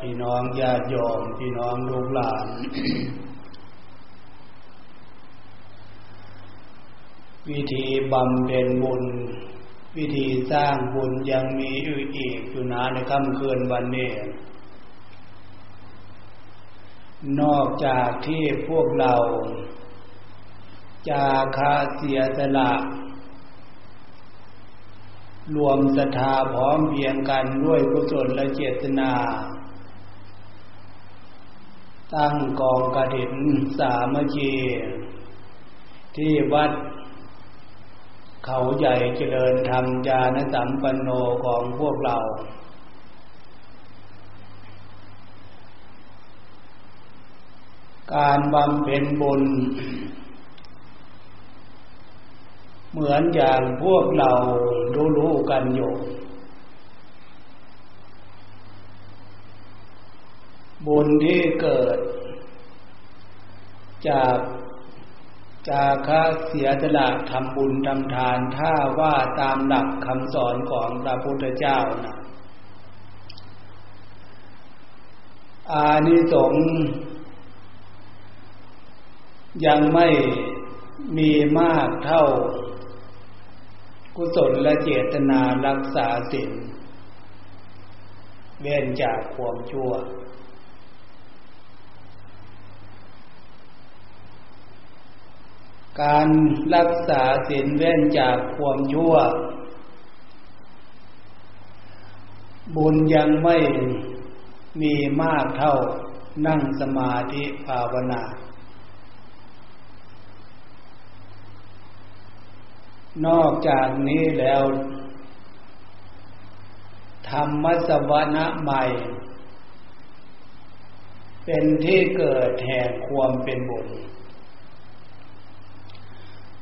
พี่น้องญาติโยมพี่น้องลูกหลาน วิธีบำเพ็ญบุญ วิธีสร้างบุญยังมีอยู่อีกอยู่นะในค่ำคืนวันนี้นอกจากที่พวกเราจาคาเสียสละ รวมศรัทธาพร้อมเพียงกันด้วยกุศลและเจตนา ตั้งกองกระถินสามัคคีที่วัด เขาใหญ่เจริญธรรมญาณสัมปันโนของพวกเรา การบำเพ็ญบุญ เหมือนอย่างพวกเรา รู้ๆกันอยู่บุญที่เกิด จากจากค่าเสียสละทำบุญทำทานถ้าว่าตามหลักคำสอนของพระพุทธเจ้านะอานิสงส์ยังไม่มีมากเท่า กุศลและเจตนารักษาศีลเว้นจากความชั่ว การรักษาศีลเว้นจากความชั่ว บุญยังไม่มีมากเท่านั่งสมาธิภาวนา นอกจากนี้แล้ว ธรรมสวนะใหม่ เป็นที่เกิดแห่งความเป็นบุญ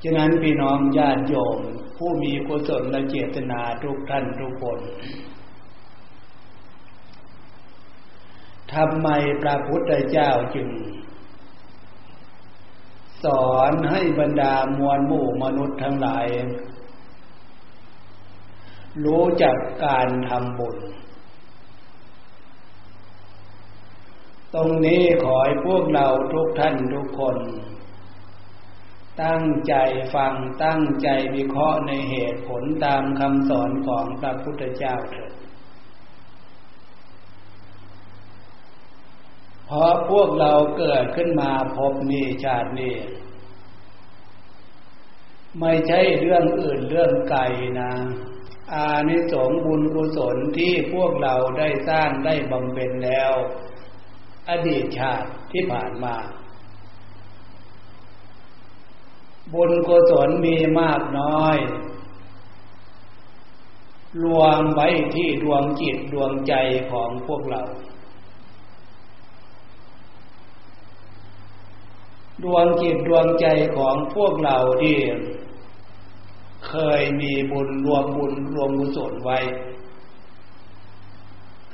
ฉะนั้นพี่น้องญาติโยม ผู้มีกุศลและเจตนาทุกท่านทุกคนทำไมพระพุทธเจ้าจึง สอนให้บรรดามวลหมู่มนุษย์ทั้งหลาย รู้จักการทำบุญ ตรงนี้ขอให้พวกเราทุกท่านทุกคน ตั้งใจฟังตั้งใจวิเคราะห์ในเหตุผลตามคำสอนของพระพุทธเจ้าเถิด เพราะพวกเราเกิดขึ้นมาพบนี้ชาตินี้ ไม่ใช่เรื่องอื่นเรื่องไกลนะ อานิสงส์บุญกุศลที่พวกเราได้สร้างได้บำเพ็ญแล้ว อดีตชาติที่ผ่านมาบุญกุศลมีมากน้อย รวมไว้ที่ดวงจิตดวงใจของพวกเรา ดวงจิตดวงใจของพวกเราที่เคยมีบุญรวมบุญรวมกุศลไว้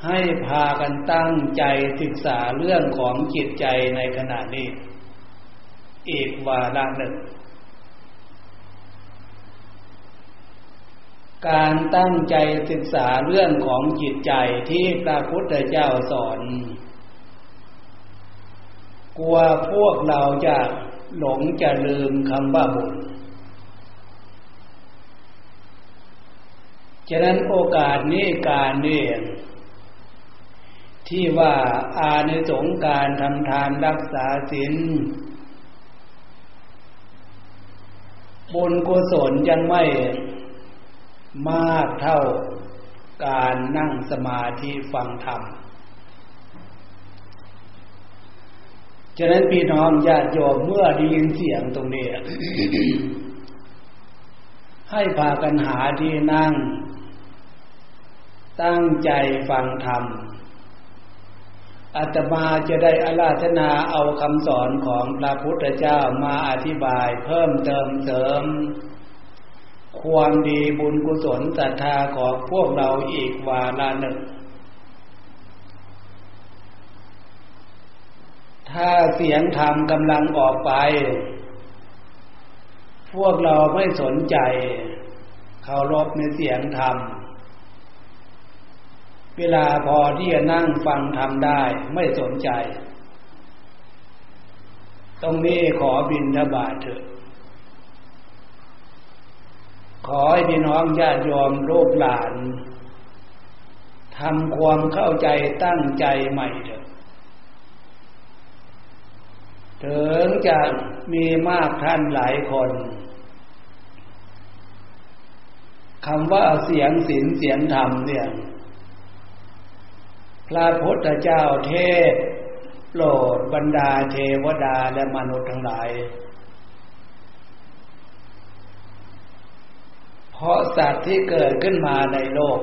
ให้พากันตั้งใจศึกษาเรื่องของจิตใจในขณะนี้ อีกวาระหนึ่ง การตั้งใจศึกษาเรื่องของจิตใจที่พระพุทธเจ้าสอน กลัวพวกเราจะหลงจะลืมคำว่าบุญฉะนั้นโอกาสนี้การนี้ที่ว่าอาในสงการทำทานรักษาศีลบุญกุศลยังไม่มากเท่าการนั่งสมาธิฟังธรรม ฉะนั้นพี่น้องญาติโยมเมื่อได้ยินเสียงตรงนี้ให้พากันหาที่นั่ง ตั้งใจฟังธรรมอาตมาจะได้อาราธนาเอาคำสอนของพระพุทธเจ้ามาอธิบายเพิ่มเติมเสริม ความดีบุญกุศลศรัทธาของพวกเราอีกวาระหนึ่ง ถ้าเสียงธรรมกำลังออกไป พวกเราไม่สนใจเคารพในเสียงธรรม เวลาพอที่จะนั่งฟังทำได้ไม่สนใจ ตรงนี้ขอบินทบาทเถอะ ขอให้พี่น้องญาติโยมลูกหลานทำความเข้าใจตั้งใจใหม่เถอะ ถึงจะมีมากท่านหลายคนคำว่าเสียงศีลเสียงธรรมเนี่ย พระพุทธเจ้าเทศโปรดบรรดาเทวดาและมนุษย์ทั้งหลาย เพราะสัตว์ที่เกิดขึ้นมาในโลก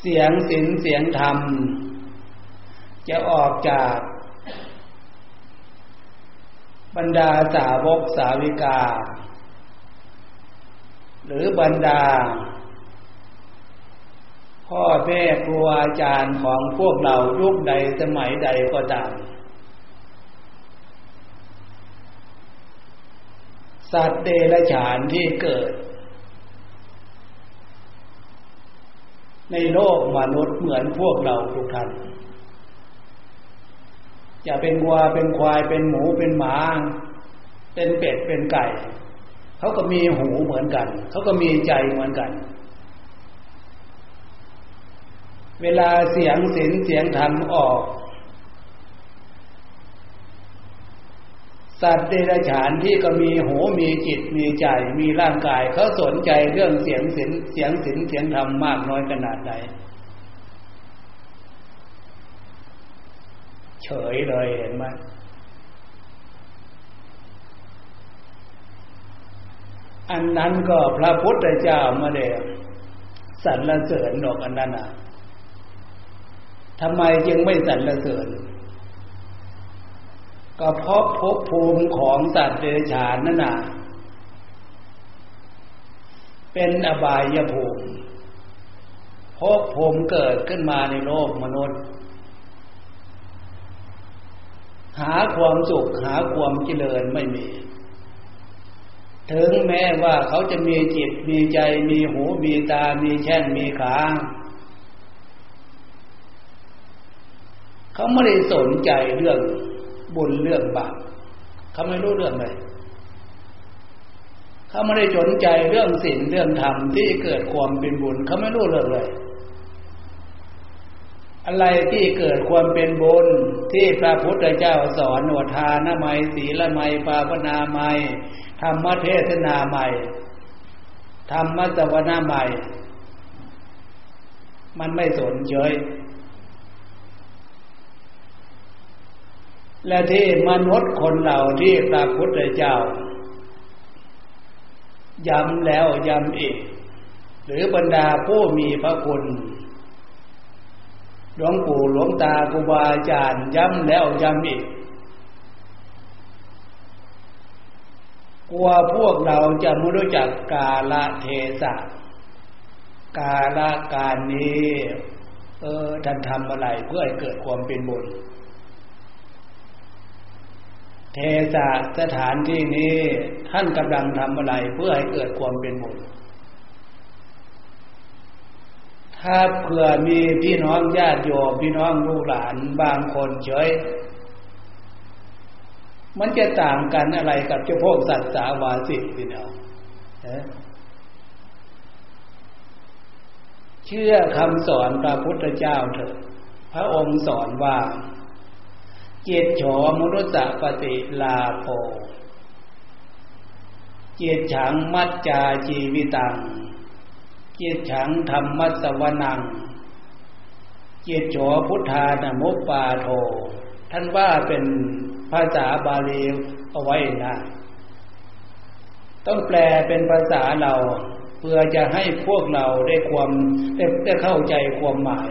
เสียงศีลเสียงธรรม จะออกจากบรรดาสาวกสาวิกา หรือบรรดา พ่อแม่ครูอาจารย์ของพวกเรายุคใดสมัยใดก็ตามสัตว์เดรัจฉานที่เกิด ในโลกมนุษย์เหมือนพวกเราทุกท่าน จะเป็นวัวเป็นควายเป็นหมูเป็นหมา เป็นเป็ดเป็นไก่ เขาก็มีหูเหมือนกัน เขาก็มีใจเหมือนกัน เวลาเสียงศีลเสียงธรรมออก สัตว์เดรัจฉานที่ก็มีหูมีจิตมีใจมีร่างกาย เขาสนใจเรื่องเสียงศีลเสียงศีลเสียงธรรมมากน้อยขนาดไหน เฉยเลยเห็นไหมอันนั้นก็พระพุทธเจ้ามาเดสรรเสริญดอกอันนั้นอะทำไมจึงไม่สรรเสริญก็เพราะภพภูมิของสัตว์เดรัจฉานนั่นน่ะ เป็นอบายภูมิภพภูมิเกิดขึ้นมาในโลกมนุษย์ หาความสุขหาความเจริญไม่มี ถึงแม้ว่าเขาจะมีจิตมีใจมีหูมีตามีแช่งมีขาเขาไม่ได้สนใจเรื่องบุญเรื่องบาปเขาไม่รู้เรื่องเลยเขาไม่ได้สนใจเรื่องศีลเรื่องธรรมที่เกิดความเป็นบุญเขาไม่รู้เรื่องเลย อะไรที่เกิดความเป็นบุญที่พระพุทธเจ้าสอนหนวทานไมศีลไมปาปนาไมธรรมเทศนาใหม่ธรรมสวนาใหม่ มันไม่สนเฉยและที่มนุษย์คนเหล่าที่พระพุทธเจ้าย้ำแล้วย้ำอีก หรือบรรดาผู้มีพระคุณ หลวงปู่หลวงตาครูบาอาจารย์ย้ำแล้วย้ำอีก กลัวพวกเราจะไม่รู้จักกาลเทศะ กาลการนี้ เออท่านทำอะไรเพื่อให้เกิดความเป็นบุญเทศะสถานที่นี้ท่านกำลังทำอะไรเพื่อให้เกิดความเป็นบุญ ถ้าเผื่อมีพี่น้องญาติโยมพี่น้องลูกหลานบางคนเฉย มันจะต่างกันอะไรกับเจ้าพวกสัตว์สาวาสิพี่น้องเชื่อคำสอนพระพุทธเจ้าเถอะ พระองค์สอนว่าเจตโฉมนุสปฏิลาโภเจตฉังมัจจาจีวิตัง จิตฉังธรรมสวนังจิตโฉพุทธานมุปปาโท ท่านว่าเป็นภาษาบาลีเอาไว้นะต้องแปลเป็นภาษาเรา เพื่อจะให้พวกเราได้ความได้ได้เข้าใจความหมาย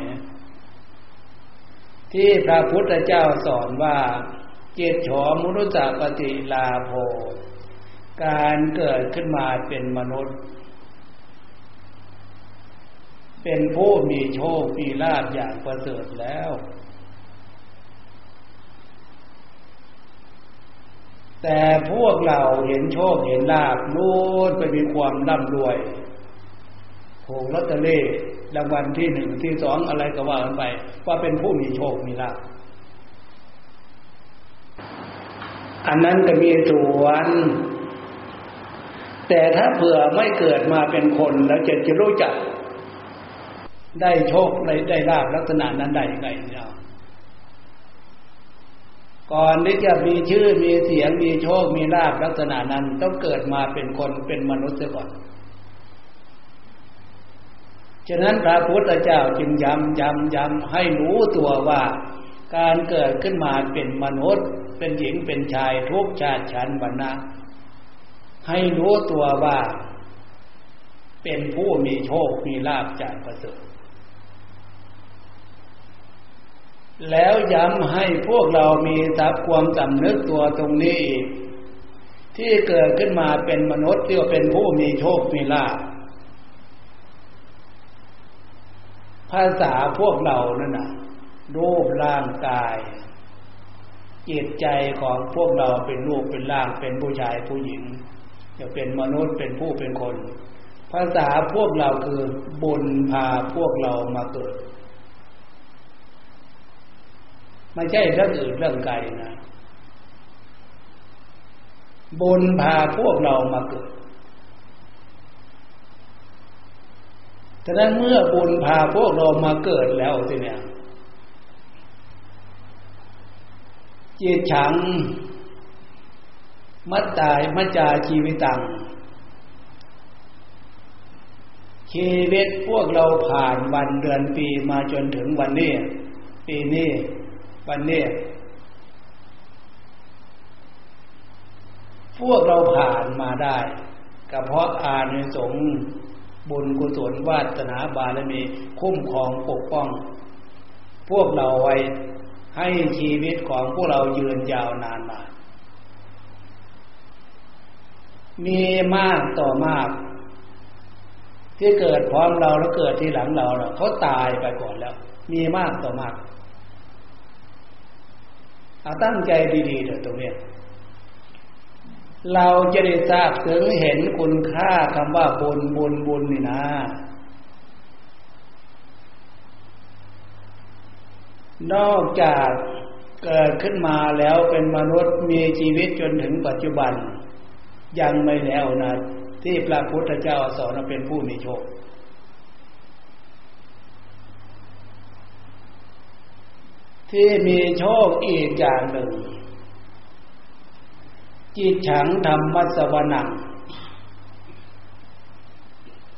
ที่พระพุทธเจ้าสอนว่าเจตฉอมุนุสปฏิลาโภการเกิดขึ้นมาเป็นมนุษย์ เป็นผู้มีโชคมีลาภอย่างประเสริฐแล้ว แต่พวกเราเห็นโชคเห็นลาภนู่นไปมีความร่ำรวยคถูกลอตเตอรี่รางวัลที่หนึ่งที่สองอะไรก็ว่ากันไป ว่าเป็นผู้มีโชคมีลาภอันนั้นก็มีส่วนแต่ถ้าเผื่อไม่เกิดมาเป็นคนแล้วจะจะรู้จัก ได้โชคได้ได้ลาบลักษณะนั้นได้ยังไงเนี่ยก่อนที่จะมีชื่อมีเสียงมีโชคมีลาบลักษณะนั้นต้องเกิดมาเป็นคนเป็นมนุษย์เสียก่อนฉะนั้นพระพุทธเจ้าจึงย้ำย้ำย้ำให้รู้ตัวว่า การเกิดขึ้นมาเป็นมนุษย์ เป็นหญิงเป็นชายทุกชาติชั้นวรรณะให้รู้ตัวว่า เป็นผู้มีโชคมีลาบจากประเสริฐ แล้วย้ำให้พวกเรามีทับความสำนึกตัวตรงนี้อีก ที่เกิดขึ้นมาเป็นมนุษย์ที่เป็นผู้มีโชคมีลาภภาษาพวกเรานั่นน่ะรูปร่างกายจิตใจของพวกเราเป็นรูปเป็นร่างเป็นผู้ชายผู้หญิงจะเป็นมนุษย์เป็นผู้เป็นคน ภาษาพวกเราคือบุญพาพวกเรามาเกิด ไม่ใช่เรื่องอื่นเรื่องไกลนะบุญพาพวกเรามาเกิดฉะนั้นเมื่อบุญพาพวกเรามาเกิดแล้วสิเนี่ยจิตฉัง มัตตายมัจจาชีวิตัง ชีวิตพวกเราผ่านวันเดือนปีมาจนถึงวันนี้ ปีนี้ วันนี้พวกเราผ่านมาได้ก็เพราะอานิสงส์บุญกุศลวาสนาบารมีคุ้มครองปกป้อง พวกเราไว้ให้ชีวิตของพวกเรายืนยาวนานมามีมากต่อมาก ที่เกิดพร้อมเราแล้วเกิดที่หลังเราเขาตายไปก่อนแล้ว มีมากต่อมาก เอาตั้งใจดีๆเถอะตรงนี้เราจะได้ทราบถึงเห็นคุณค่าคำว่าบุญบุญบุญนี่นะนอกจากเกิดขึ้นมาแล้วเป็นมนุษย์มีชีวิตจนถึงปัจจุบัน ยังไม่แล้วนะที่พระพุทธเจ้าสอนเป็นผู้มีโชค ที่มีโชคอีกอย่างหนึ่ง จิตฉังธรรมสวนัง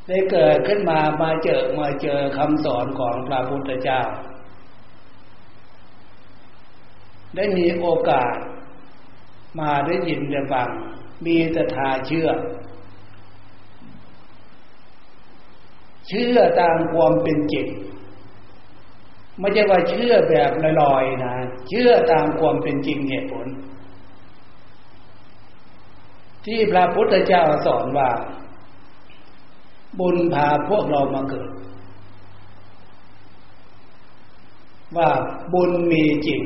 ได้เกิดขึ้นมามาเจอมาเจอคำสอนของพระพุทธเจ้า ได้มีโอกาส มาได้ยินได้ฟัง มีศรัทธาเชื่อ เชื่อตามความเป็นจริง ไม่ใช่ว่าเชื่อแบบลอยๆนะ เชื่อตามความเป็นจริงเหตุผล ที่พระพุทธเจ้าสอนว่า บุญพาพวกเรามาเกิด ว่าบุญมีจริง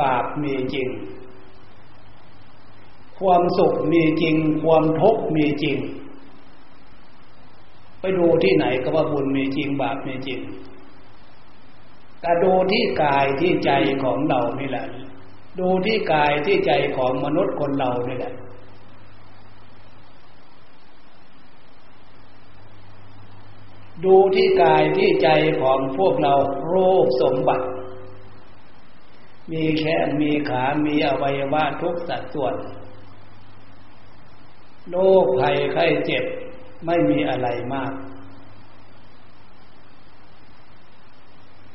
บาปมีจริง ความสุขมีจริง ความทุกข์มีจริง ไปดูที่ไหนก็ว่าบุญมีจริง บาปมีจริง แต่ดูที่กายที่ใจของเรานี่แหละ ดูที่กายที่ใจของมนุษย์คนเรานี่แหละ ดูที่กายที่ใจของพวกเรารูปสมบัติ มีแขนมีขามีอวัยวะทุกสัดส่วนโรคภัยไข้เจ็บไม่มีอะไรมาก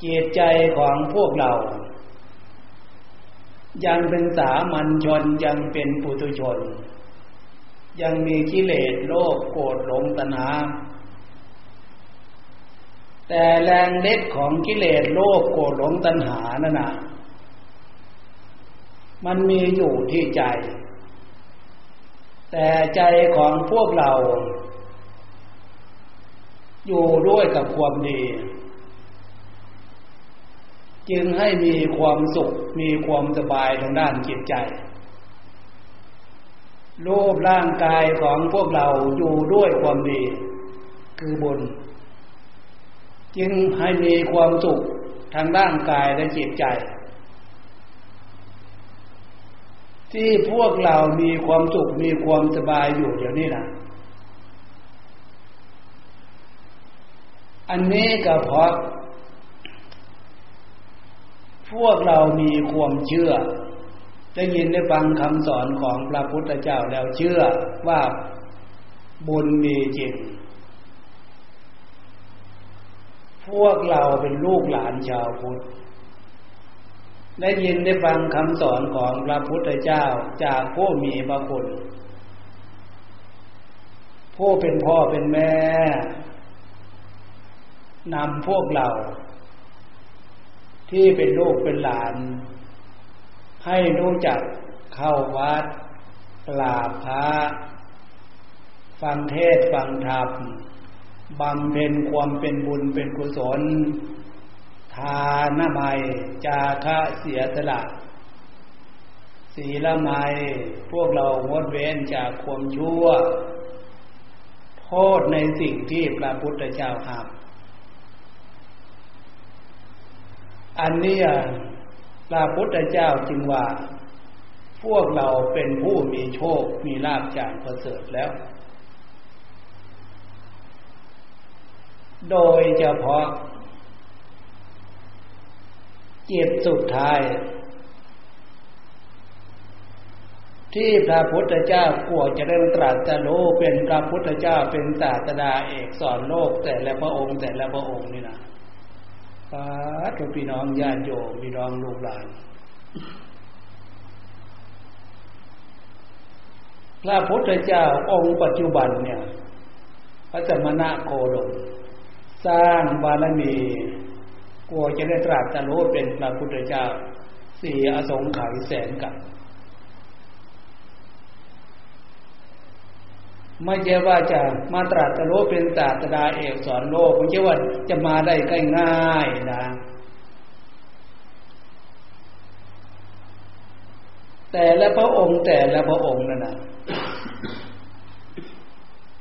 จิตใจของพวกเรา ยังเป็นสามัญชนยังเป็นปุถุชน ยังมีกิเลสโลภโกรธหลงตนาแต่แรงเล็ดของกิเลสโลภโกรธหลงตัณหานั่นนะมันมีอยู่ที่ใจ แต่ใจของพวกเรา อยู่ด้วยกับความดี จึงให้มีความสุข มีความสบายทางด้านจิตใจ รูปร่างกายของพวกเราอยู่ด้วยความดี คือบุญ จึงให้มีความสุขทางร่างกายและจิตใจ ที่พวกเรามีความสุข มีความสบายอยู่เดี๋ยวนี้นะอันนี้ก็เพราะ พวกเรามีความเชื่อ ได้ยินได้ฟังคำสอนของพระพุทธเจ้าแล้วเชื่อว่าบุญมีจริง พวกเราเป็นลูกหลานชาวพุทธ ได้ยินได้ฟังคำสอนของพระพุทธเจ้าจากผู้มีพระคุณ ผู้เป็นพ่อเป็นแม่นำพวกเรา ที่เป็นลูกเป็นหลาน ให้รู้จักเข้าวัดกราบพระฟังเทศฟังธรรมบำเพ็ญความเป็นบุญเป็นกุศล ทานไมจาคะเสียสละศีลไมพวกเรางดเว้นจากความชั่ว โทษในสิ่งที่พระพุทธเจ้าห้าม อันนี้พระพุทธเจ้าจึงว่า พวกเราเป็นผู้มีโชค มีลาภจากประเสริฐแล้ว โดยเฉพาะเจิตสุดท้าย ที่พระพุทธเจ้ากลัวจะได้ตรัสรู้เป็นพระพุทธเจ้าเป็นศาสดาเอกสอนโลกแต่ละพระองค์แต่ละพระองค์นี่นะ สาธุพี่น้องญาติโยมพี่น้องลูกหลาน พระพุทธเจ้าองค์ปัจจุบันเนี่ย พระจมนะโคดม สร้างบารมีกลัวจะได้ตรัสรู้เป็นพระพุทธเจ้าสี่อสงไขยแสนกับ ไม่ใช่ว่าจะมาตรัสรู้เป็นศาสดาเอกสอนโลกไม่ใช่ว่าจะมาได้ใกล้ง่ายนะแต่ละพระองค์แต่ละพระองค์นั่นนะ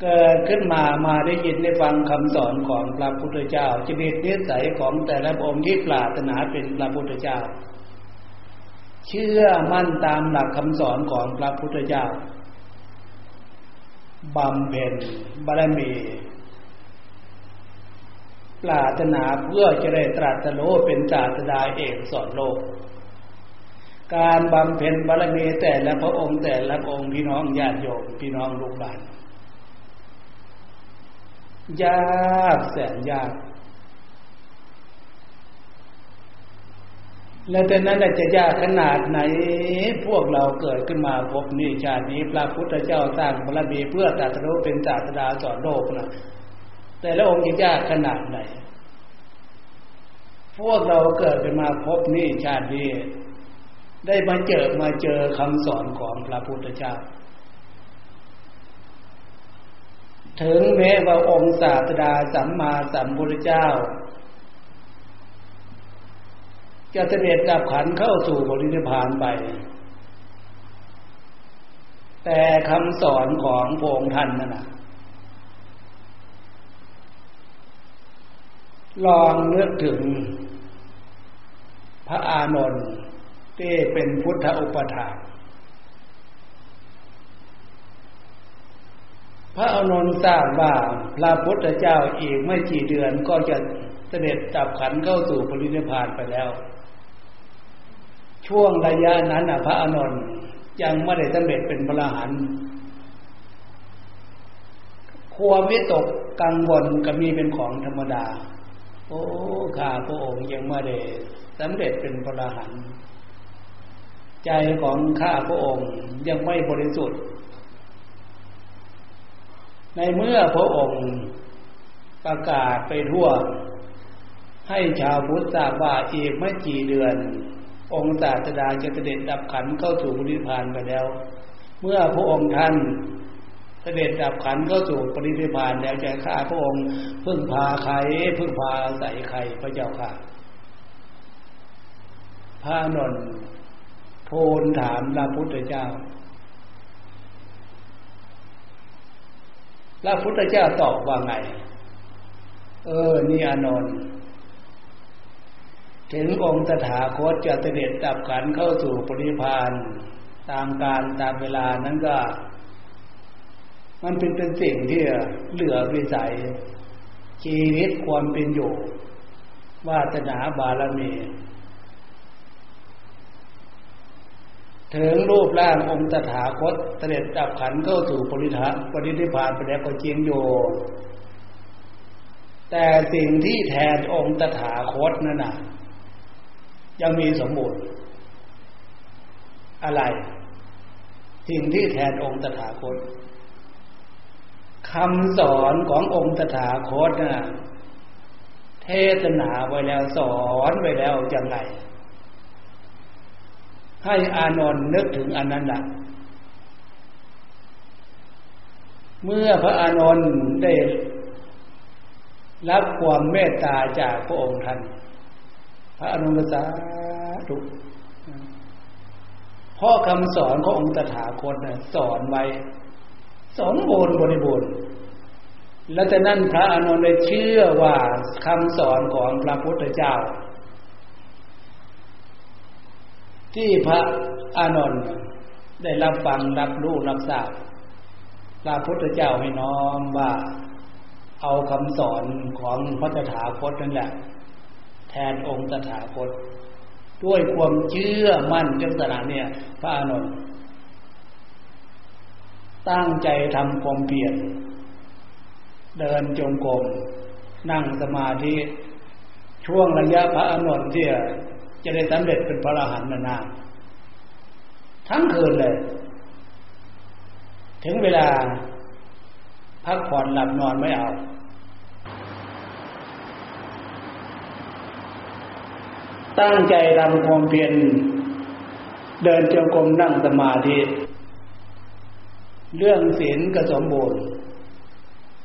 เกิดขึ้นมามาได้ยินได้ฟังคำสอนของพระพุทธเจ้าจริตนิสัยของแต่ละองค์ที่ปรารถนาเป็นพระพุทธเจ้า เชื่อมั่นตามหลักคำสอนของพระพุทธเจ้า บำเพ็ญบารมี ปรารถนาเพื่อจะได้ตรัสรู้เป็นศาสดาเอกสอนโลก การบำเพ็ญบารมีแต่ละพระองค์แต่ละองค์พี่น้องญาติโยมพี่น้องลูกหลานยากแสนยาก แล้วแต่นั้นจะยากขนาดไหน พวกเราเกิดขึ้นมาพบนี่ชาตินี้พระพุทธเจ้าสร้างบารมีเพื่อตรัสรู้เป็นศาสดาสอนโลกนะแต่ละองค์จะยากขนาดไหน พวกเราเกิดขึ้นมาพบนี่ชาตินี้ได้มาเจอมาเจอคำสอนของพระพุทธเจ้า ถึงแม้ว่าองค์ศาสดาสัมมาสัมพุทธเจ้า จะเสด็จดับขันเข้าสู่บริณพานไป แต่คำสอนของพงท่านนั่นนะลองนึกถึง พระอานนท์ที่เป็นพุทธอุปถาพระอานนท์ทราบว่าพระพุทธเจ้าอีกไม่กี่เดือนก็จะเสด็จดับขันเข้าสู่ปรินิพานไปแล้ว ช่วงระยะนั้นพระอานนท์ยังไม่ได้สำเร็จเป็นพระอรหันต์ความวิตกกังวลก็มีเป็นของธรรมดา โอ้ข้าพระองค์ยังไม่ได้สำเร็จเป็นพระอรหันต์ใจของข้าพระองค์ยังไม่บริสุทธิ์ ในเมื่อพระองค์ประกาศไปทั่ว ให้ชาวพุทธทราบว่าอีกไม่กี่เดือน องค์ศาสดาจะเสด็จดับขันเข้าสู่ปริพานไปแล้ว เมื่อพระองค์ท่านเสด็จดับขันเข้าสู่ปริพานแล้วจะข้าพระองค์พึ่งพาใครพึ่งพาใส่ใครพระเจ้าค่ะพระนนท์โทนถามพระพุทธเจ้าพระพุทธเจ้าตอบว่าไง เออ นี่อานนท์ ถึงองค์ตถาคตจะเสด็จดับขันเข้าสู่ปริพานตามการตามเวลานั้นก็ มันเป็นเป็นสิ่งที่เหลือวิสัย ชีวิตความเป็นอยู่วาสนาบารมี ถึงรูปร่างองค์ตถาคตเสด็จดับขันเข้าสู่ปริธาปริธิพานไปแล้วก็จริงอยู่แต่สิ่งที่แทนองค์ตถาคตนั่นน่ะ ยังมีสมบูรณ์ อะไร สิ่งที่แทนองค์ตถาคตคำสอนขององค์ตถาคตน่ะเทศนาไว้แล้วสอนไว้แล้วอย่างไรให้อานนท์นึกถึงอนันแหละเมื่อพระอานนท์ได้รับความเมตตาจากพระองค์ท่าน พระอนุสาธุพ่อคำสอนขององค์ตถาคตนะสอนไว้สมบูรณ์บริบูรณ์และจากนั้นพระอานนท์ได้เชื่อว่าคำสอนของพระพุทธเจ้า ที่พระอานนท์ได้รับฟังรับรู้รับทราบพระพุทธเจ้าให้น้อมว่า เอาคำสอนของพระตถาคตนั่นแหละ แทนองค์ตถาคต ด้วยความเชื่อมั่นจังสนาเนี่ย พระอานนท์ตั้งใจทำความเปลี่ยน เดินจงกรมนั่งสมาธิช่วงระยะพระอานนท์ที่จะได้สำเร็จเป็นพระอรหันต์นานาทั้งคืนเลย ถึงเวลาพักผ่อนหลับนอนไม่เอา ตั้งใจทำความเพียรเดินจงกรมนั่งสมาธิ เรื่องศีลก็สมบูรณ์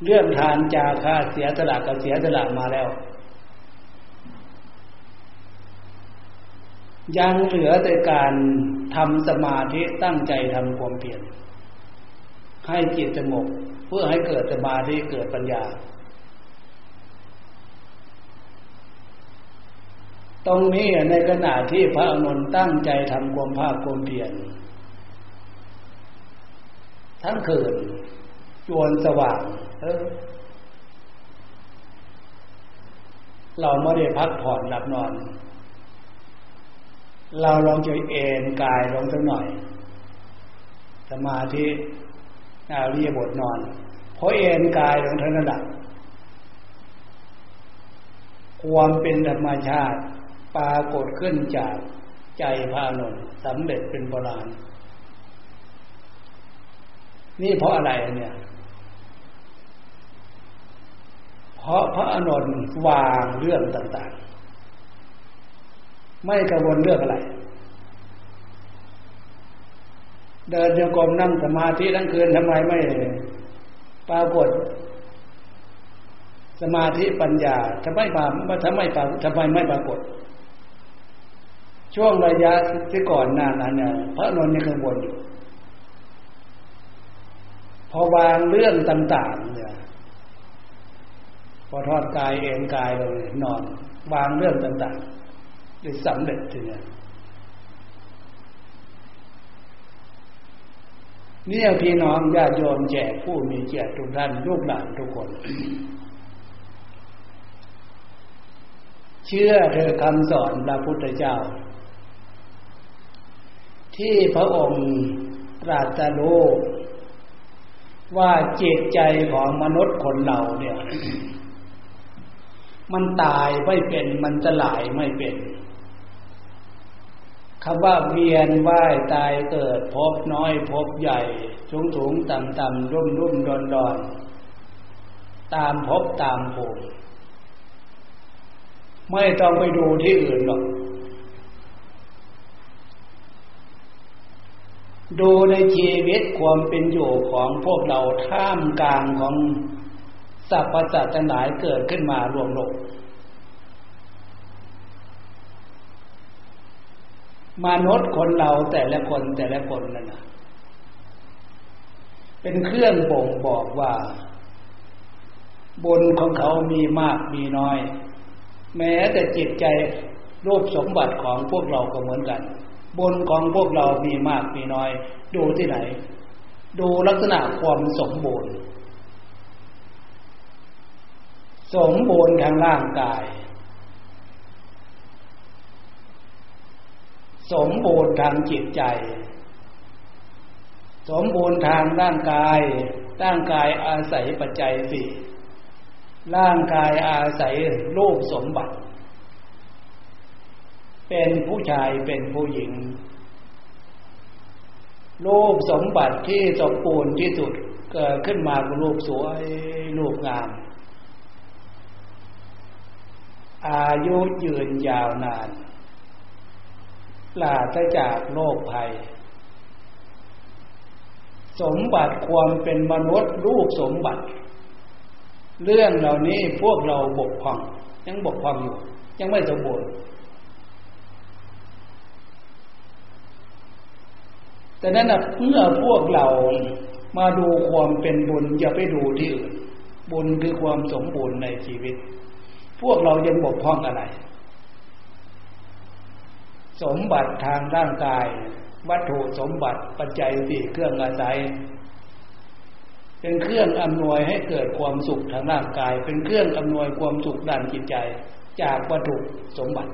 เรื่องทานจาค่าเสียสละก็เสียสละมาแล้ว ยังเหลือแต่การทำสมาธิตั้งใจทำความเพียรให้จิตสงบเพื่อให้เกิดสมาธิเกิดปัญญา ตรงนี้ในขณะที่พระอนุนตั้งใจทำความภาคความเพียรทั้งคืนจวนสว่างเออเราไม่ได้พักผ่อนหลับนอน เราลองจะเอนกายลงสักหน่อย สมาธิอาเรียบทนอนเพราะเอนกายลงเท่านั้นแหละความเป็นธรรมชาติ ปรากฏขึ้นจากใจพระนนสำเร็จเป็นโบราณ นี่เพราะอะไรเนี่ย เพราะพระอนุนวางเรื่องต่างๆ ไม่กังวลเรื่องอะไร เดินโยกมนั่งสมาธิทั้งคืนทำไมไม่ปรากฏสมาธิปัญญาทำไมมาทำไมปรทำไมไม่ปรากฏ ช่วงระยะที่ก่อนหน้านั้นเนี่ยพระนนท์ยังกังวลอยู่ พอวางเรื่องต่างๆเนี่ยพอทอดกายเอ็นกายเลยนอน วางเรื่องต่างๆได้สำเร็จทีเนี้เนี่ยพี่น้องญาติโยมแจกผู้มีเกียรติทุกท่านลูกหลานทุกคน เชื่อเธอคำสอนพระพุทธเจ้า ที่พระองค์ตรัสรู้ว่าจิตใจของมนุษย์คนเราเนี่ย มันตายไม่เป็นมันจะหลายไม่เป็นคำว่าเวียนว่ายตายเกิดพบน้อยพบใหญ่สูงสูงต่ำต่ำรุ่มรุ่มดอนดอนตามพบตามภูมิไม่ต้องไปดูที่อื่นหรอก ดูในชีวิตความเป็นอยู่ของพวกเราท่ามกลางของสรรพสัตว์ทั้งหลายเกิดขึ้นมารวมโลกมนุษย์คนเราแต่ละคนแต่ละคนนั่นนะเป็นเครื่องบ่งบอกว่าบุญของเขามีมากมีน้อย แม้แต่จิตใจรูปสมบัติของพวกเราก็เหมือนกัน บุญของพวกเรามีมากมีน้อย ดูที่ไหน ดูลักษณะความสมบูรณ์ สมบูรณ์ทางร่างกาย สมบูรณ์ทางจิตใจ สมบูรณ์ทางร่างกาย ร่างกายอาศัยปัจจัยสี่ร่างกายอาศัยรูปสมบัติ เป็นผู้ชายเป็นผู้หญิง รูปสมบัติที่สมบูรณ์ที่สุดเกิดขึ้นมาเป็นรูปสวยรูปงาม อายุยืนยาวนานปราศจากโรคภัย สมบัติความเป็นมนุษย์รูปสมบัติ เรื่องเหล่านี้พวกเราบกพร่อง ยังบกพร่องอยู่ ยังไม่สมบูรณ์ แต่นั้นเมื่อพวกเรามาดูความเป็นบุญอย่าไปดูที่อื่นบุญคือความสมบูรณ์ในชีวิต พวกเรายังบกพร่องอะไร สมบัติทางร่างกาย วัตถุสมบัติปัจจัยสี่เครื่องอาศัยเป็นเครื่องอำนวยให้เกิดความสุขทางร่างกาย เป็นเครื่องอำนวยความสุขด้านจิตใจ จากวัตถุสมบัติ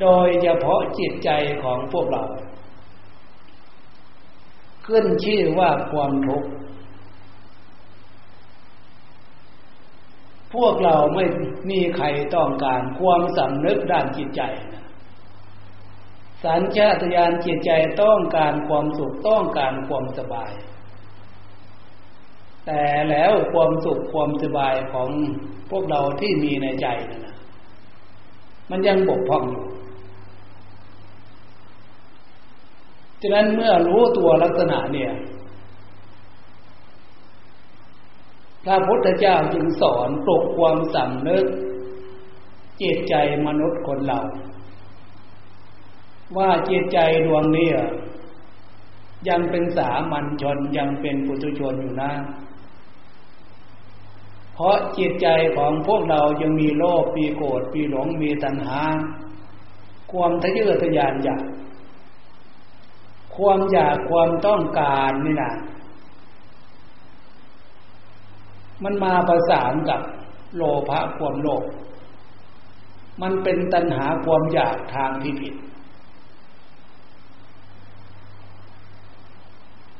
โดยเฉพาะจิตใจของพวกเรา ขึ้นชื่อว่าความทุกข์พวกเราไม่มีใครต้องการความสำนึกด้านจิตใจนะสัญชาตญาณจิตใจต้องการความสุขต้องการความสบาย แต่แล้วความสุขความสบายของพวกเราที่มีในใจนั่นนะมันยังบกพร่องอยู่ ฉะนั้นเมื่อรู้ตัวลักษณะเนี่ย พระพุทธเจ้าจึงสอนปลุกความสำนึกจิตใจมนุษย์คนเรา ว่าจิตใจดวงนี้ยังเป็นสามัญชนยังเป็นปุถุชนอยู่นะ เพราะจิตใจของพวกเรายังมีโลภมีโกรธมีหลงมีตัณหา ความทะเยอทะยานอยาก ความอยากความต้องการนี่นะมันมาประสานกับโลภะความโลภมันเป็นตัณหาความอยากทางที่ผิด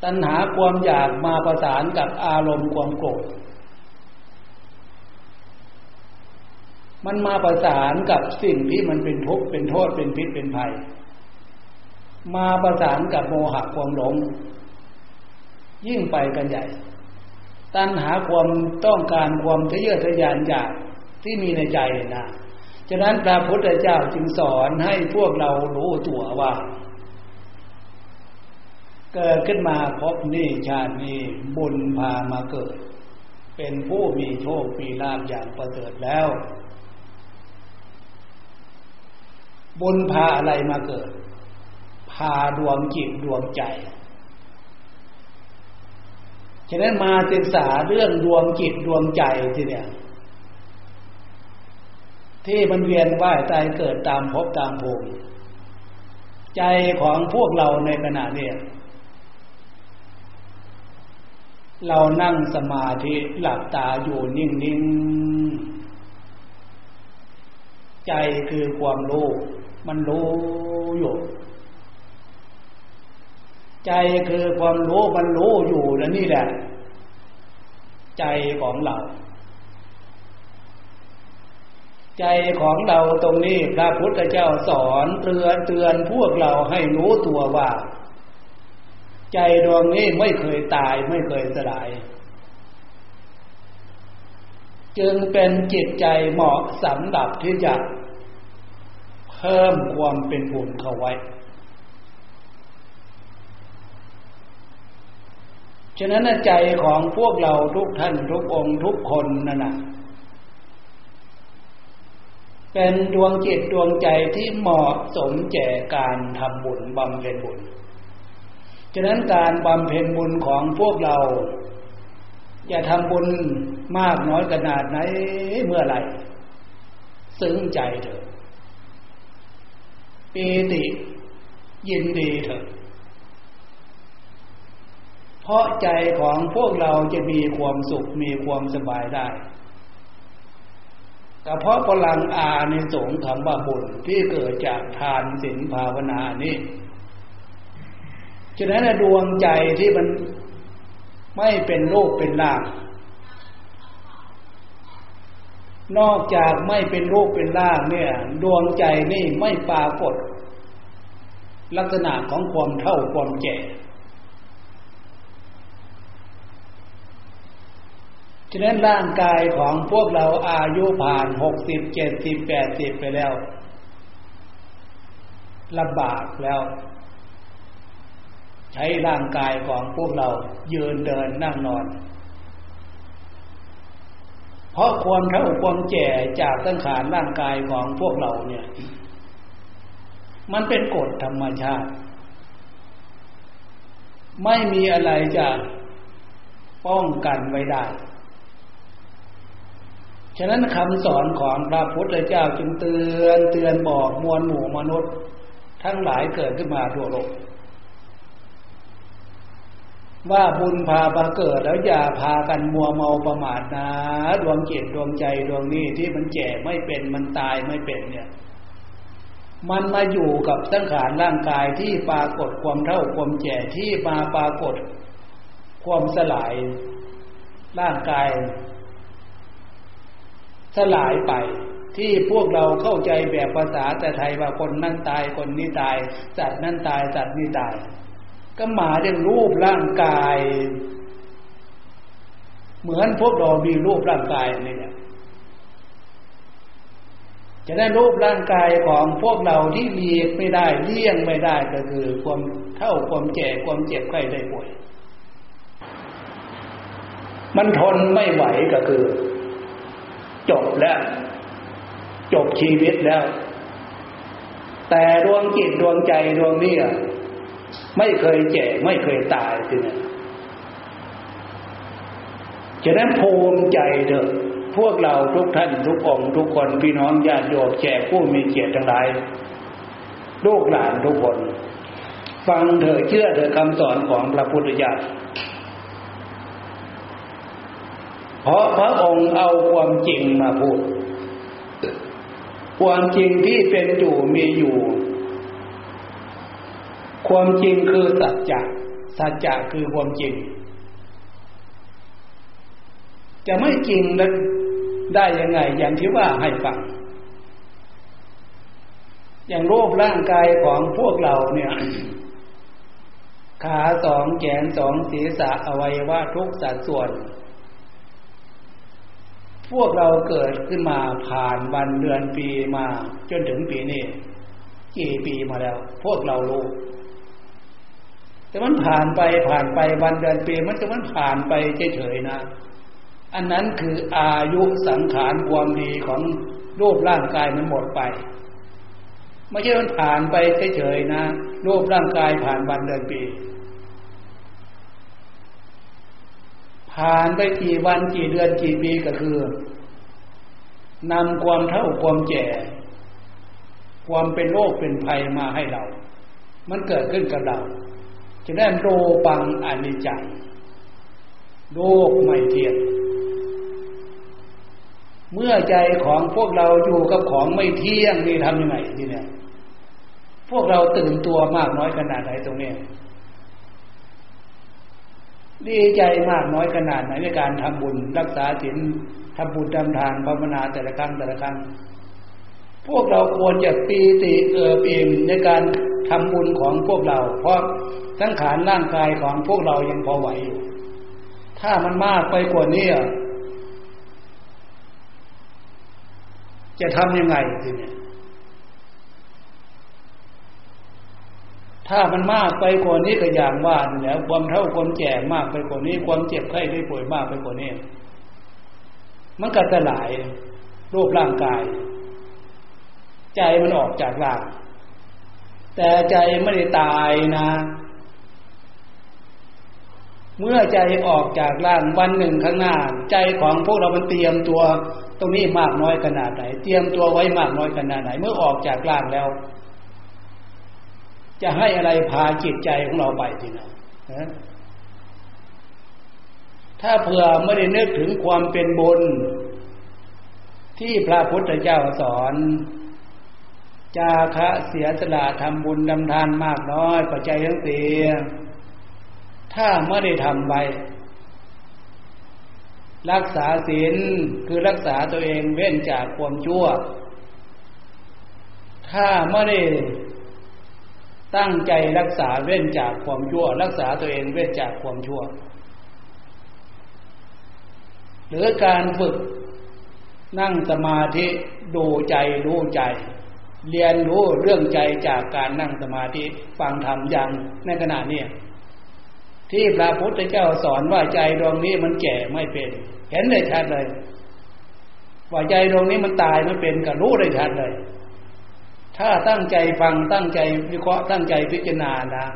ตัณหาความอยากมาประสานกับอารมณ์ความโกรธ มันมาประสานกับสิ่งที่มันเป็นทุกข์เป็นโทษเป็นพิษเป็นภัย มาประสานกับโมหะความหลง ยิ่งไปกันใหญ่ ตัณหาความต้องการความทะเยอทะยานอยากที่มีในใจนะฉะนั้นพระพุทธเจ้าจึงสอนให้พวกเรารู้ตัวว่า เกิดขึ้นมาพบนี่ชาตินี้บุญพามาเกิด เป็นผู้มีโชคมีลาภอย่างประเสริฐแล้ว บุญพาอะไรมาเกิดาดวงจิตดวงใจ ฉะนั้นมาศึกษาเรื่องดวงจิตดวงใจทีเนี่ยที่มันเวียนว่ายตายเกิดตามภพตามภูมิใจของพวกเราในขณะนี้เรานั่งสมาธิหลับตาอยู่นิ่งๆ ใจคือความรู้ มันรู้อยู่ ใจคือความรู้มันรู้อยู่แล้วนี่แหละ ใจของเรา ใจของเราตรงนี้พระพุทธเจ้าสอนเตือนเตือนพวกเราให้รู้ตัวว่า ใจดวงนี้ไม่เคยตายไม่เคยสลาย จึงเป็นจิตใจเหมาะสำหรับที่จะเพิ่มความเป็นบุญเข้าไว้ ฉะนั้นใจของพวกเราทุกท่านทุกองค์ทุกคนนั่นนะเป็นดวงจิตดวงใจที่เหมาะสมแก่การทำบุญบำเพ็ญบุญ ฉะนั้นการบำเพ็ญบุญของพวกเรา อย่าทำบุญมากน้อยขนาดไหนเมื่อไหร่ ซึ้งใจเถอะปีติยินดีเถอะ เพราะใจของพวกเราจะมีความสุขมีความสบายได้ แต่เพราะพลังอาในสงฆ์คำว่าบุญที่เกิดจากทานศีลภาวนานี่ฉะนั้นดวงใจที่มันไม่เป็นโลกเป็นล่าง นอกจากไม่เป็นรูปเป็นร่างเนี่ย ดวงใจนี่ไม่ปรากฏ ลักษณะของความเท่าความแก่ ฉะนั้นร่างกายของพวกเราอายุผ่านหกสิบเจ็ดสิบแปดสิบไปแล้วลำบากแล้ว ใช้ร่างกายของพวกเรายืนเดินนั่งนอน เพราะความเท่าความแก่จากตั้งขานร่างกายของพวกเราเนี่ย มันเป็นกฎธรรมชาติ ไม่มีอะไรจะป้องกันไว้ได้ ฉะนั้นคำสอนของพระพุทธเจ้าจึงเตือนเตือนบอกมวลหมู่มนุษย์ ทั้งหลายเกิดขึ้นมาทั่วโลก ว่าบุญพามาเกิดแล้วอย่าพากันมัวเมาประมาทนะดวงจิตดวงใจดวงนี้ที่มันแก่ไม่เป็นมันตายไม่เป็นเนี่ย มันมาอยู่กับสังขารร่างกายที่ปรากฏความเท่าความแก่ที่มาปรากฏ ความสลายร่างกาย สลายไป ที่พวกเราเข้าใจแบบภาษาแต่ไทยว่าคนนั่นตายคนนี้ตายสัตว์นั่นตายสัตว์นี้ตาย ก็หมาเรื่องรูปร่างกาย เหมือนพวกเรามีรูปร่างกายนี่แหละจะได้รูปร่างกายของพวกเราที่เลียกไม่ได้เลี่ยงไม่ได้ก็คือ ความเท่าความแก่ความเจ็บไข้ได้ป่วย มันทนไม่ไหวก็คือ จบแล้ว จบชีวิตแล้ว แต่ดวงจิตดวงใจดวงนี้ไม่เคยแก่ไม่เคยตายทีนี้จะนั้นภูมิใจเถอะพวกเราทุกท่านทุกองทุกคนพี่น้องญาติโยมแขกผู้มีเกียรติทั้งหลายลูกหลานทุกคน ฟังเถอะเชื่อเถอะคำสอนของพระพุทธเจ้า เพราะพระองค์เอาความจริงมาพูด ความจริงที่เป็นอยู่มีอยู่ ความจริงคือสัจจะสัจจะคือความจริง จะไม่จริงแล้วได้ยังไง อย่างที่ว่าให้ฟังอย่างรูปร่างกายของพวกเราเนี่ยขาสองแขนสองศีรษะอวัยวะทุกสัดส่วน พวกเราเกิดขึ้นมาผ่านวันเดือนปีมา จนถึงปีนี้กี่ปีมาแล้ว พวกเรารู้ แต่มันผ่านไปผ่านไปวันเดือนปีมันจะมันผ่านไปเฉยๆนะ อันนั้นคืออายุสังขารความดีของรูปร่างกายมันหมดไปไม่ใช่มันผ่านไปเฉยๆนะรูปร่างกายผ่านวันเดือนปี ผ่านไปกี่วันกี่เดือนกี่ปีก็คือนำความเท่าความแก่ ความเป็นโรคเป็นภัยมาให้เรา มันเกิดขึ้นกับเรา จะได้โรปังอนิจจังโลกไม่เที่ยง เมื่อใจของพวกเราอยู่กับของไม่เที่ยงนี่ทำยังไงทีเนี้ยพวกเราตื่นตัวมากน้อยขนาดไหนตรงนี้ ดีใจมากน้อยขนาดไหนในการทำบุญ รักษาศีลทำบุญทำทานภาวนาแต่ละครั้งแต่ละครั้งพวกเราควรจะปีติเอิบอิ่มในการทำบุญของพวกเรา เพราะสังขารร่างกายของพวกเรายังพอไหวอยู่ถ้ามันมากไปกว่านี้จะทำยังไงทีนี้ ถ้ามันมากไปกว่านี้ก็อย่างว่านี่ยความเท่าความแก่มากไปกว่านี้ ความเจ็บไข้ได้ป่วยมากไปกว่านี้ มันก็จะหลายรูปร่างกาย ใจมันออกจากร่าง แต่ใจไม่ได้ตายนะ เมื่อใจออกจากร่างวันหนึ่งข้างหน้า ใจของพวกเรามันเตรียมตัวตรงนี้มากน้อยขนาดไหน เตรียมตัวไว้มากน้อยขนาดไหน เมื่อออกจากร่างแล้ว จะให้อะไรพาจิตใจของเราไปทีนะถ้าเผื่อไม่ได้นึกถึงความเป็นบุญ ที่พระพุทธเจ้าสอน จาคะเสียสละทำบุญดำทานมากน้อยปัจจัยทั้งสี่ถ้าไม่ได้ทำไปรักษาศีลคือรักษาตัวเองเว้นจากความชั่ว ถ้าไม่ได้ ตั้งใจรักษาเว้นจากความชั่ว รักษาตัวเองเว้นจากความชั่ว หรือการฝึกนั่งสมาธิดูใจรู้ใจ เรียนรู้เรื่องใจจากการนั่งสมาธิฟังธรรมอย่างในขณะนี้ที่พระพุทธเจ้าสอนว่าใจดวงนี้มันแก่ไม่เป็น เห็นได้ชัดเลย ว่าใจดวงนี้มันตายไม่เป็นก็รู้ได้ชัดเลย ถ้าตั้งใจฟังตั้งใจวิเคราะห์ตั้งใจพิจารณานะ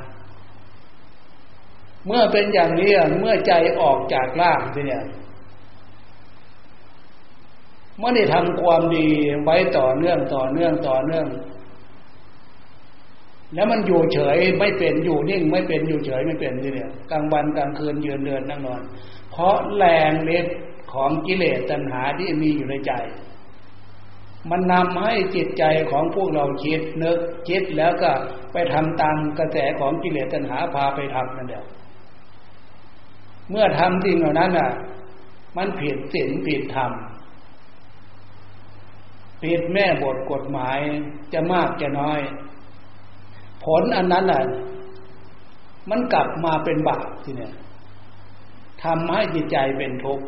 เมื่อเป็นอย่างนี้เมื่อใจออกจากร่างทีเนี่ยไม่ได้ทำความดีไว้ต่อเนื่องต่อเนื่องต่อเนื่อง แล้วมันอยู่เฉยไม่เป็นอยู่นิ่งไม่เป็นอยู่เฉยไม่เป็นทีเนี่ยกลางวันกลางคืนยืนเดินนั่งนอน เพราะแรงเล็ดของกิเลสตัณหาที่มีอยู่ในใจ มันนำให้จิตใจของพวกเราคิดนึกคิดแล้วก็ไปทำตามกระแสของกิเลสตัณหาพาไปทำนั่นเดียวเมื่อทำสิ่งเหล่านั้นอะ มันผิดศีลผิดธรรมผิดแม่บทกฎหมายจะมากจะน้อย ผลอันนั้นน่ะ มันกลับมาเป็นบาปทีเนี่ยทำให้จิตใจเป็นทุกข์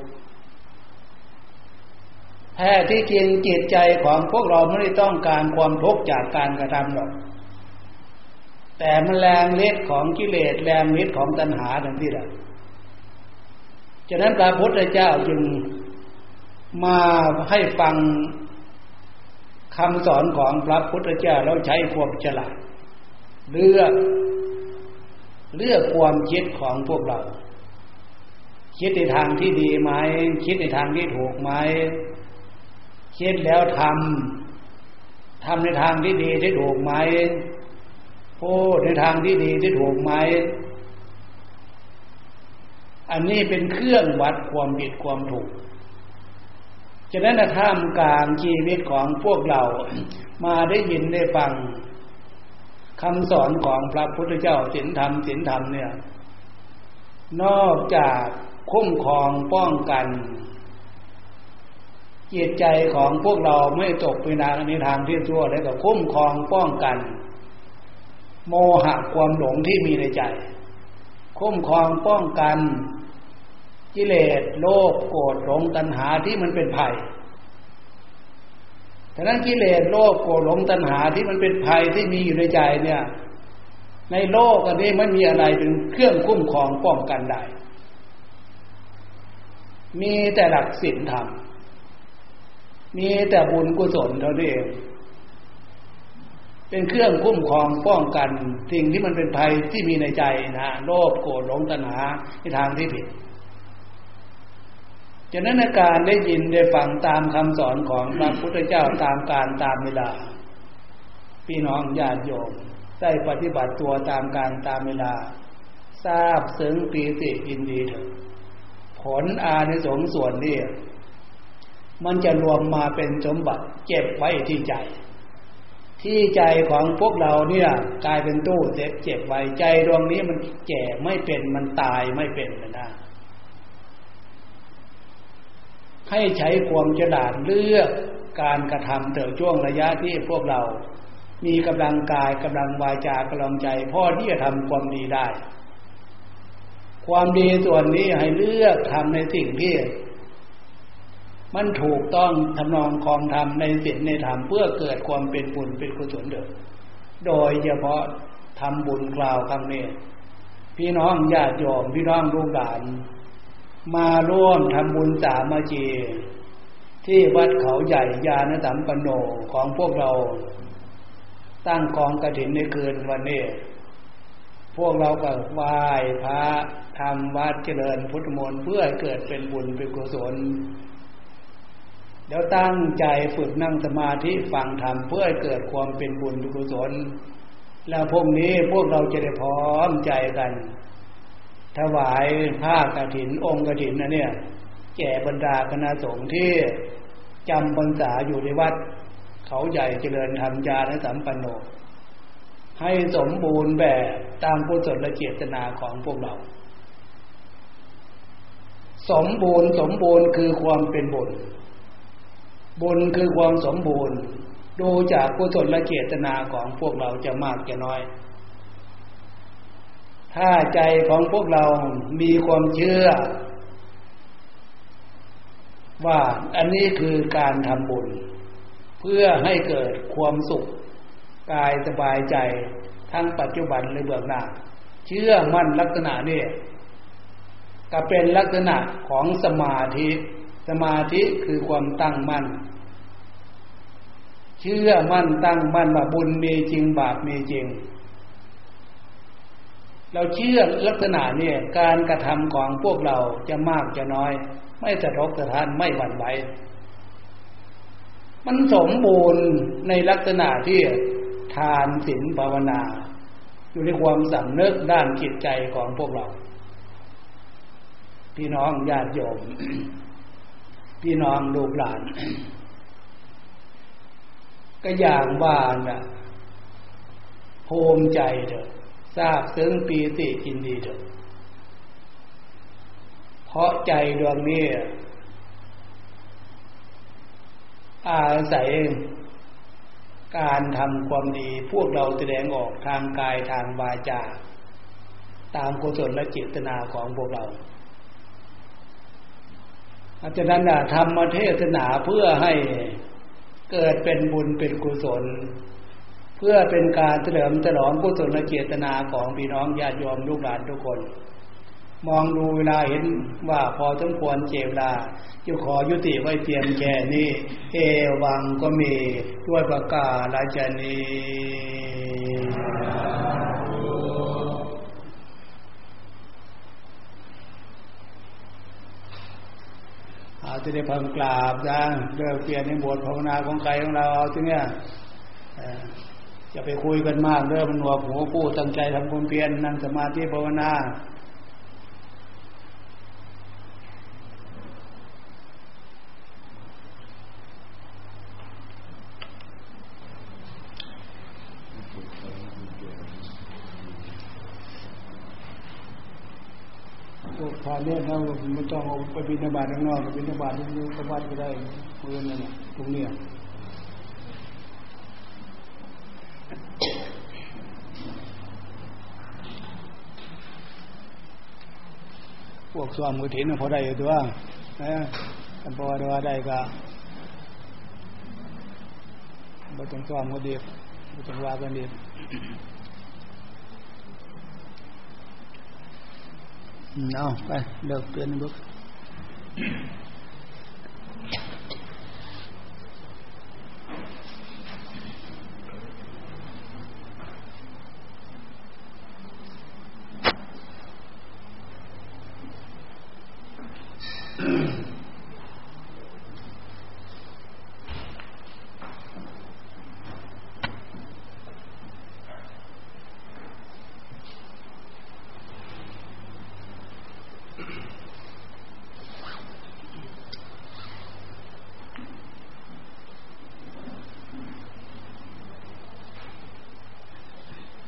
แท้ที่จริงจิตใจของพวกเราไม่ได้ต้องการความทุกข์จากการกระทำหรอก แต่มันแรงเล็ดของกิเลสแรงเล็ดของตัณหาทังที่ละฉะนั้นพระพุทธเจ้าจึงมาให้ฟังคำสอนของพระพุทธเจ้าเราใช้ความฉลาดเลือกเลือกความคิดของพวกเรา คิดในทางที่ดีไหม คิดในทางที่ถูกไหม คิดแล้วทำทำในทางที่ดีที่ถูกไหมพูดในทางที่ดีที่ถูกไหมอันนี้เป็นเครื่องวัดความผิดความถูกฉะนั้นท่ามกลางชีวิตของพวกเรา มาได้ยินได้ฟังคำสอนของพระพุทธเจ้าศีลธรรมศีลธรรมเนี่ย นอกจากคุ้มครองป้องกัน จิตใจของพวกเราไม่ตกไปในทางที่ชั่วแล้วก็คุ้มครองป้องกัน โมหะความหลงที่มีในใจ คุ้มครองป้องกันกิเลสโลภโกรธหลงตัณหาที่มันเป็นภัยแต่นั้นกิเลสโลภโกรธหลงตัณหาที่มันเป็นภัยที่มีอยู่ในใจเนี่ย ในโลกอันนี้ไม่มีอะไรเป็นเครื่องคุ้มครองป้องกันได้ มีแต่หลักศีลธรรม มีแต่บุญกุศลเท่านั้นเองเป็นเครื่องคุ้มครองป้องกันสิ่งที่มันเป็นภัยที่มีในใจนะโลภโกรธหลงตัณหาในทางที่ผิดฉะนั้นในการได้ยินได้ฟังตามคำสอนของพระพุทธเจ้าตามการตามเวลา พี่น้องญาติโยมได้ปฏิบัติตัวตามการตามเวลา ทราบซึ้งปีติอินดีเถิดผลอาในสงส่วนนี้ มันจะรวมมาเป็นสมบัติเก็บไว้ที่ใจ ที่ใจของพวกเราเนี่ยกลายเป็นตู้เเจ็บไว้ใจดวงนี้มันแก่ไม่เป็นมันตายไม่เป็นนะให้ใช้ความฉลาดเลือกการกระทำเติบช่วงระยะที่พวกเรา มีกำลังกายกำลังวาจากำลังใจพ่อที่จะทำความดีได้ ความดีส่วนนี้ให้เลือกทำในสิ่งที่ มันถูกต้องทำนองคองทำในสิ่งในธรรมเพื่อเกิดความเป็นบุญเป็นกุศลเดิมโดยเฉพาะทำบุญกล่าวครั้งนี้พี่น้องญาติโยมพี่น้องลูกหลาน มาร่วมทำบุญสามาจีที่วัดเขาใหญ่ยานสัมปันโนของพวกเรา ตั้งกองกระถินในคืนวันนี้ พวกเราก็ไหว้พระทำวัดเจริญพุทธมนต์เพื่อเกิดเป็นบุญเป็นกุศล เดี๋ยวตั้งใจฝึกนั่งสมาธิฟังธรรมเพื่อเกิดความเป็นบุญกุศล แล้วพวกนี้พวกเราจะได้พร้อมใจกัน ถวายผ้ากรถินองค์กรถินนะเนี่ย แก่บรรดาคณะสงฆ์ที่จำพรรษาอยู่ในวัด เขาใหญ่เจริญธรรมญาณสัมปันโน ให้สมบูรณ์แบบตามกุศลแลเจตนาของพวกเรา สมบูรณ์สมบูรณ์คือความเป็นบุญ บุญคือความสมบูรณ์ ดูจากกุศลและเจตนาของพวกเราจะมากจะน้อย ถ้าใจของพวกเรามีความเชื่อ ว่าอันนี้คือการทำบุญ เพื่อให้เกิดความสุข กายสบายใจทั้งปัจจุบันและเบื้องหน้า เชื่อมั่นลักษณะนี่ก็เป็นลักษณะของสมาธิ สมาธิคือความตั้งมั่น เชื่อมั่นตั้งมั่นว่าบุญมีจริงบาปมีจริง เราเชื่อลักษณะเนี่ยการกระทำของพวกเราจะมากจะน้อย ไม่สะทกสะท้านไม่หวั่นไหวมันสมบูรณ์ในลักษณะที่ทานศีลภาวนา อยู่ในความสำนึกด้านจิตใจของพวกเรา พี่น้องญาติโยม พี่น้องลูกหลาน ก็อย่างว่านะภูมิใจเถอะทราบซึ้งปีติจินดีเถอะเพราะใจดวงนี้อาศัยการทำความดีพวกเราแสดงออกทางกายทางวาจา ตามกุศลและเจตนาของพวกเรา อาจารย์นั้นธรรมเทศนาเพื่อให้เกิดเป็นบุญเป็นกุศล เพื่อเป็นการเฉลิมฉลองกุศลเจตนาของพี่น้องญาติโยมลูกหลานทุกคน มองดูเวลาเห็นว่าพอสมควรเจเวลาจะขอยุติไว้เพียงแค่นี้ เอวังก็มีด้วยประกาศราชนี จะได้พังกราบนะเลิกเปลี่ยนในบทภาวนาของใครของเราเอาทีเนี้ยจะไปคุยกันมากเรื่องมันหัวหัวผู้ตั้งใจทำความเพียรนั่งสมาธิภาวนา พาเนี่ยเราไม่ต้องเอาไปบินบาตข้างนอกไปบินบาตที่นี่ก็บ้านก็ได้เพื่อนนั่นตรงเนี้ยพวกสวมมือถินพอได้อยู่ตัวนะกันพอได้ได้ก็บ่ต้องสวมก็ดีบ่ต้องว่ากันดี เอาไป